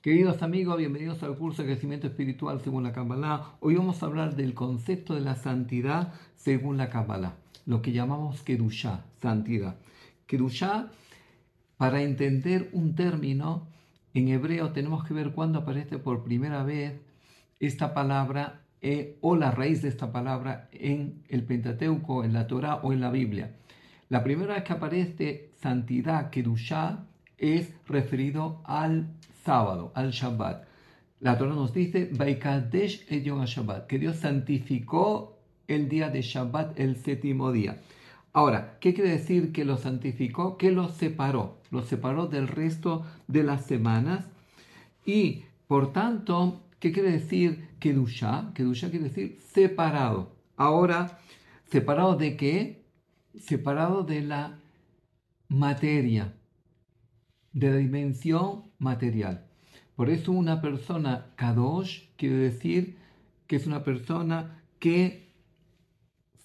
Queridos amigos, bienvenidos al curso de crecimiento espiritual según la Kabbalah. Hoy vamos a hablar del concepto de la santidad según la Kabbalah, lo que llamamos Kedushá, santidad. Kedushá, para entender un término, en hebreo tenemos que ver cuándo aparece por primera vez esta palabra eh, o la raíz de esta palabra en el Pentateuco, en la Torah o en la Biblia. La primera vez que aparece santidad, Kedushá, es referido al sábado, al Shabbat. La Torah nos dice, Shabbat, que Dios santificó el día de Shabbat, el séptimo día. Ahora, ¿qué quiere decir que lo santificó? Que lo separó, lo separó del resto de las semanas y, por tanto, ¿qué quiere decir Kedusha? Kedusha quiere decir separado. Ahora, ¿separado de qué? Separado de la materia, de la dimensión material. Por eso una persona kadosh quiere decir que es una persona que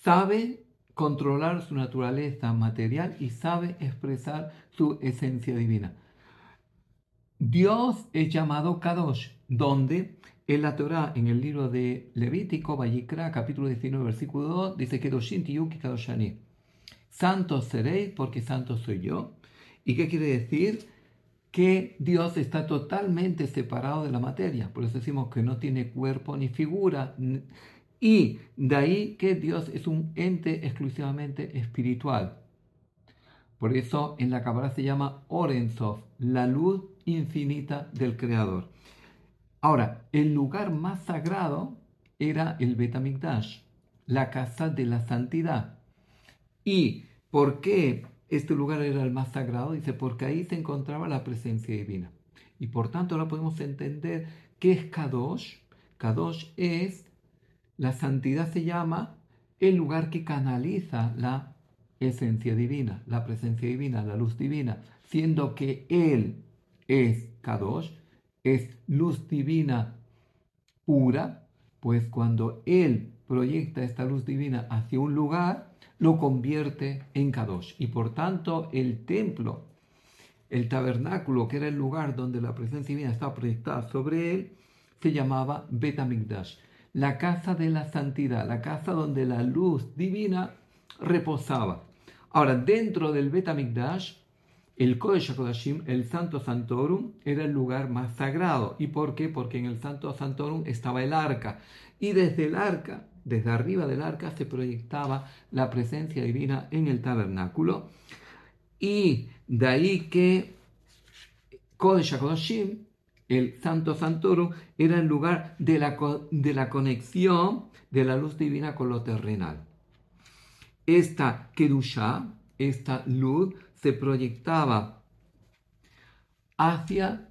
sabe controlar su naturaleza material y sabe expresar su esencia divina. Dios es llamado Kadosh, donde en la Torah, en el libro de Levítico, Vayikra, capítulo 19, versículo 2, dice Kedoshin Tiyuki Kadoshani. Santo seréis porque santo soy yo. ¿Y qué quiere decir? Que Dios está totalmente separado de la materia. Por eso decimos que no tiene cuerpo ni figura. Y de ahí que Dios es un ente exclusivamente espiritual. Por eso en la Kabbalah se llama Orensov, la luz infinita del Creador. Ahora, el lugar más sagrado era el Betamikdash, la casa de la santidad. ¿Y por qué este lugar era el más sagrado, dice, porque ahí se encontraba la presencia divina. Y por tanto ahora podemos entender qué es Kadosh. Kadosh es, la santidad se llama el lugar que canaliza la esencia divina, la presencia divina, la luz divina, siendo que Él es Kadosh, es luz divina pura, pues cuando Él proyecta esta luz divina hacia un lugar, lo convierte en Kadosh. Y por tanto, el templo, el tabernáculo, que era el lugar donde la presencia divina estaba proyectada sobre él, se llamaba Betamigdash, la casa de la santidad, la casa donde la luz divina reposaba. Ahora, dentro del Betamigdash, el Kodesh HaKodashim, el Santo Santorum, era el lugar más sagrado. ¿Y por qué? Porque en el Santo Santorum estaba el arca. Y desde el arca desde arriba del arca se proyectaba la presencia divina en el tabernáculo. Y de ahí que Kodesh HaKodashim, el Santo Santorum, era el lugar de la, de la conexión de la luz divina con lo terrenal. Esta Kedusha, esta luz, se proyectaba hacia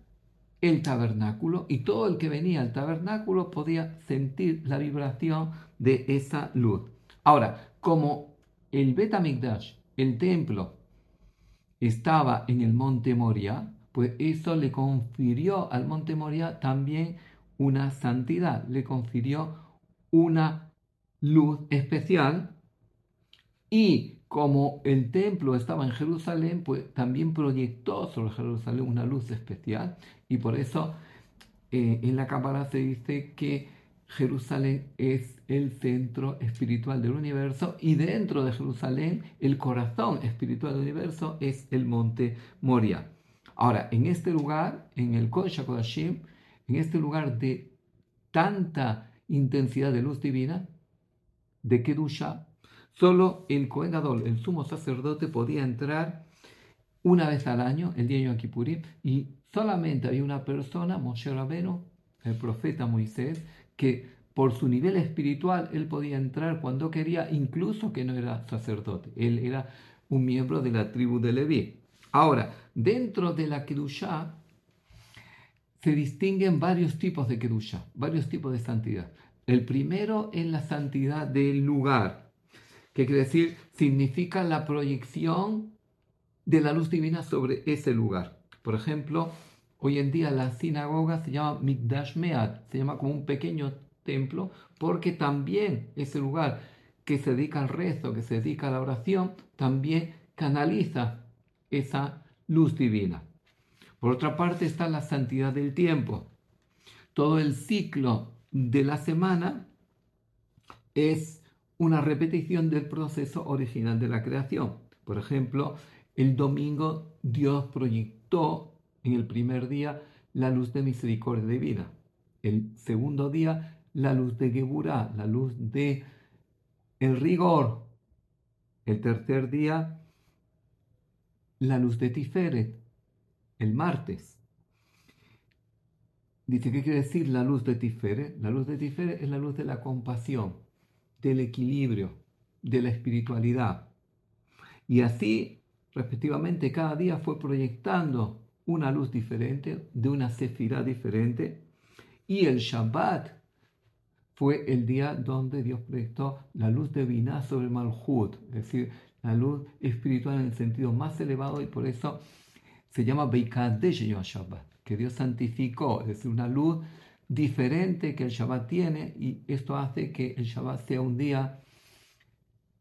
el tabernáculo y todo el que venía al tabernáculo podía sentir la vibración de esa luz. Ahora, como el Betamigdash, el templo, estaba en el monte Moria, pues eso le confirió al monte Moria también una santidad, le confirió una luz especial y como el templo estaba en Jerusalén, pues también proyectó sobre Jerusalén una luz especial y por eso eh, en la cámara se dice que Jerusalén es el centro espiritual del universo y dentro de Jerusalén el corazón espiritual del universo es el monte Moria. Ahora, en este lugar, en el Kodesh Kodashim, en este lugar de tanta intensidad de luz divina, de Kedusha, solo el Kohen el sumo sacerdote, podía entrar una vez al año, el día de Yom Kippurim, y solamente había una persona, Moshe Rabeno, el profeta Moisés, que por su nivel espiritual él podía entrar cuando quería, incluso que no era sacerdote. Él era un miembro de la tribu de Leví. Ahora, dentro de la Kedushá se distinguen varios tipos de Kedushá, varios tipos de santidad. El primero es la santidad del lugar, que quiere decir, significa la proyección de la luz divina sobre ese lugar. Por ejemplo, Hoy en día la sinagoga se llama Mikdash Mead, se llama como un pequeño templo, porque también ese lugar que se dedica al rezo, que se dedica a la oración, también canaliza esa luz divina. Por otra parte está la santidad del tiempo. Todo el ciclo de la semana es una repetición del proceso original de la creación. Por ejemplo, el domingo Dios proyectó en el primer día la luz de misericordia divina. El segundo día la luz de Geburá, la luz de el rigor. El tercer día la luz de Tiferet, el martes. Dice, ¿qué quiere decir la luz de Tiferet? La luz de Tiferet es la luz de la compasión, del equilibrio, de la espiritualidad. Y así, respectivamente, cada día fue proyectando una luz diferente, de una sefirá diferente. Y el Shabbat fue el día donde Dios proyectó la luz divina sobre Malhut, es decir, la luz espiritual en el sentido más elevado y por eso se llama Beikadesh Shabbat, que Dios santificó, es decir, una luz diferente que el Shabbat tiene y esto hace que el Shabbat sea un día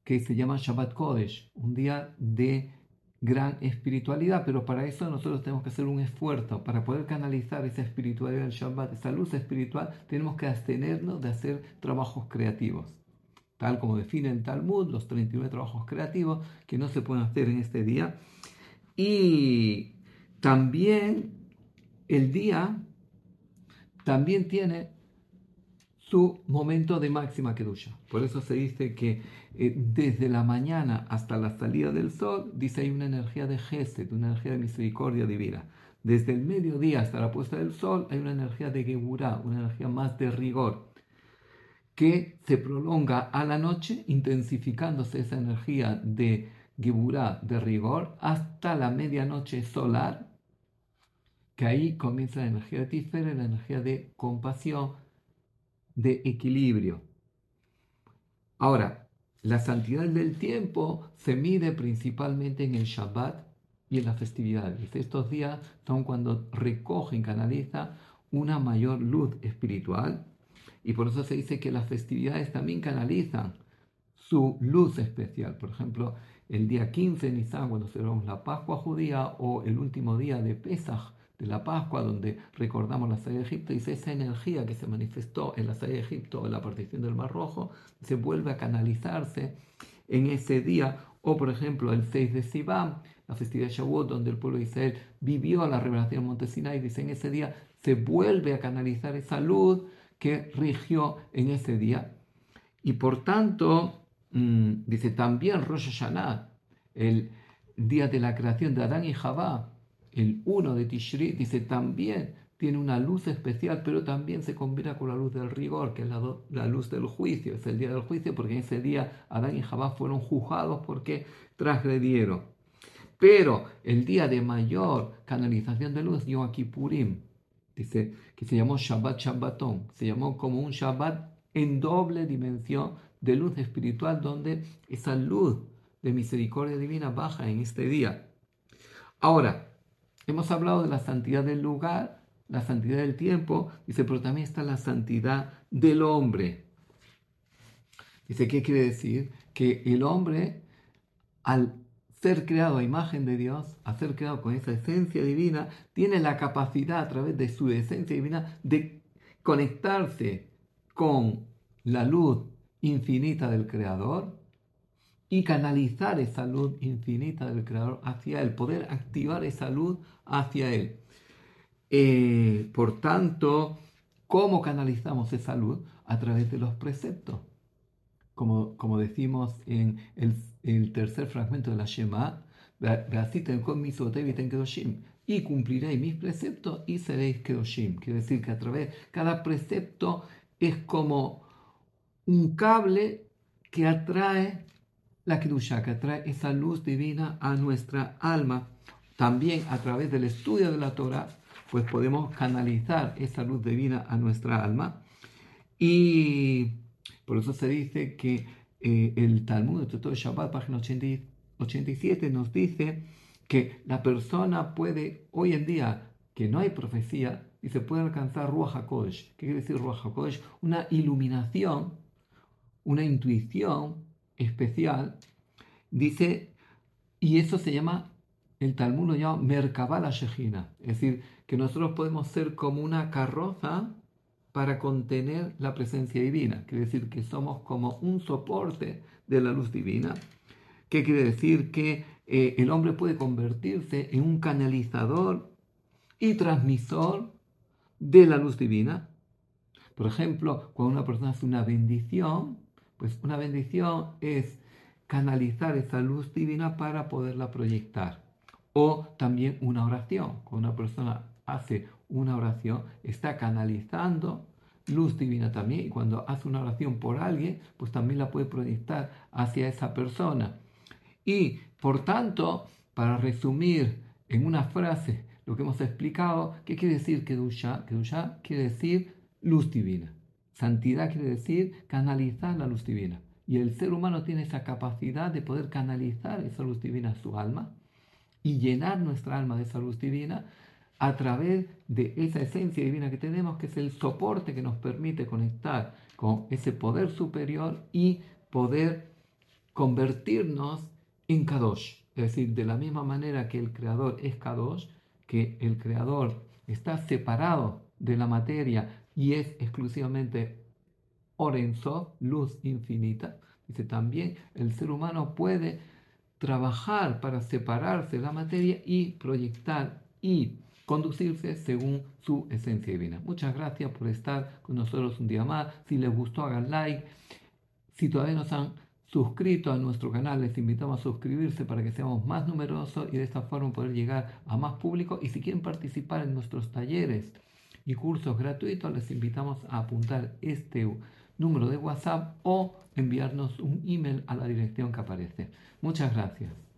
que se llama Shabbat Kodesh, un día de gran espiritualidad, pero para eso nosotros tenemos que hacer un esfuerzo, para poder canalizar esa espiritualidad del Shabbat, esa luz espiritual, tenemos que abstenernos de hacer trabajos creativos, tal como define el Talmud, los 39 trabajos creativos que no se pueden hacer en este día. Y también el día también tiene su momento de máxima kedusha. Por eso se dice que eh, desde la mañana hasta la salida del sol, dice hay una energía de gesed, una energía de misericordia divina. Desde el mediodía hasta la puesta del sol hay una energía de geburá, una energía más de rigor, que se prolonga a la noche, intensificándose esa energía de geburá, de rigor, hasta la medianoche solar, que ahí comienza la energía de Tiferet, la energía de compasión, de equilibrio. Ahora, la santidad del tiempo se mide principalmente en el Shabbat y en las festividades. Estos días son cuando recoge y canaliza una mayor luz espiritual y por eso se dice que las festividades también canalizan su luz especial. Por ejemplo, el día 15 de Nisan, cuando celebramos la Pascua judía, o el último día de Pesach, la Pascua, donde recordamos la salida de Egipto, dice esa energía que se manifestó en la salida de Egipto, en la partición del Mar Rojo, se vuelve a canalizarse en ese día. O, por ejemplo, el 6 de Sivam, la festividad de Shavuot, donde el pueblo de Israel vivió la revelación en Monte Sinai, dice en ese día se vuelve a canalizar esa luz que rigió en ese día. Y por tanto, mmm, dice también Rosh Hashanah, el día de la creación de Adán y Javá, el 1 de Tishri, dice también tiene una luz especial, pero también se combina con la luz del rigor, que es la, la, luz del juicio, es el día del juicio, porque en ese día Adán y Javá fueron juzgados porque transgredieron. Pero el día de mayor canalización de luz, Yom Kippurim, dice que se llamó Shabbat Shabbatón, se llamó como un Shabbat en doble dimensión de luz espiritual, donde esa luz de misericordia divina baja en este día. Ahora, hemos hablado de la santidad del lugar, la santidad del tiempo, dice, pero también está la santidad del hombre. Dice, ¿qué quiere decir? Que el hombre, al ser creado a imagen de Dios, a ser creado con esa esencia divina, tiene la capacidad a través de su esencia divina de conectarse con la luz infinita del Creador y canalizar esa luz infinita del Creador hacia Él, poder activar esa luz hacia Él. Eh, por tanto, ¿cómo canalizamos esa luz? A través de los preceptos. Como, como decimos en el, tercer fragmento de la Shema, y cumpliréis mis preceptos y seréis Kedoshim. Quiere decir que a través, cada precepto es como un cable que atrae la Kedusha, que atrae esa luz divina a nuestra alma. También a través del estudio de la Torah, pues podemos canalizar esa luz divina a nuestra alma. Y por eso se dice que eh, el Talmud, el Tratado de Shabbat, página 87, nos dice que la persona puede, hoy en día, que no hay profecía, y se puede alcanzar Ruach HaKodesh. ¿Qué quiere decir Ruach HaKodesh? Una iluminación, una intuición especial, dice, y eso se llama el Talmud lo llama Merkabah Shejina, es decir, que nosotros podemos ser como una carroza para contener la presencia divina, quiere decir que somos como un soporte de la luz divina. ¿Qué quiere decir? Que eh, el hombre puede convertirse en un canalizador y transmisor de la luz divina. Por ejemplo, cuando una persona hace una bendición, pues una bendición es canalizar esa luz divina para poderla proyectar. O también una oración. Cuando una persona hace una oración, está canalizando luz divina también. Y cuando hace una oración por alguien, pues también la puede proyectar hacia esa persona. Y por tanto, para resumir en una frase lo que hemos explicado, ¿qué quiere decir Kedusha? Kedusha quiere decir luz divina. Santidad quiere decir canalizar la luz divina. Y el ser humano tiene esa capacidad de poder canalizar esa luz divina a su alma y llenar nuestra alma de esa luz divina a través de esa esencia divina que tenemos, que es el soporte que nos permite conectar con ese poder superior y poder convertirnos en Kadosh. Es decir, de la misma manera que el creador es Kadosh, que el creador está separado de la materia y es exclusivamente Orenso, luz infinita, dice también el ser humano puede trabajar para separarse de la materia y proyectar y conducirse según su esencia divina. Muchas gracias por estar con nosotros un día más. Si les gustó, hagan like. Si todavía no se han suscrito a nuestro canal, les invitamos a suscribirse para que seamos más numerosos y de esta forma poder llegar a más público. Y si quieren participar en nuestros talleres y cursos gratuitos, les invitamos a apuntar este número de WhatsApp o enviarnos un email a la dirección que aparece. Muchas gracias.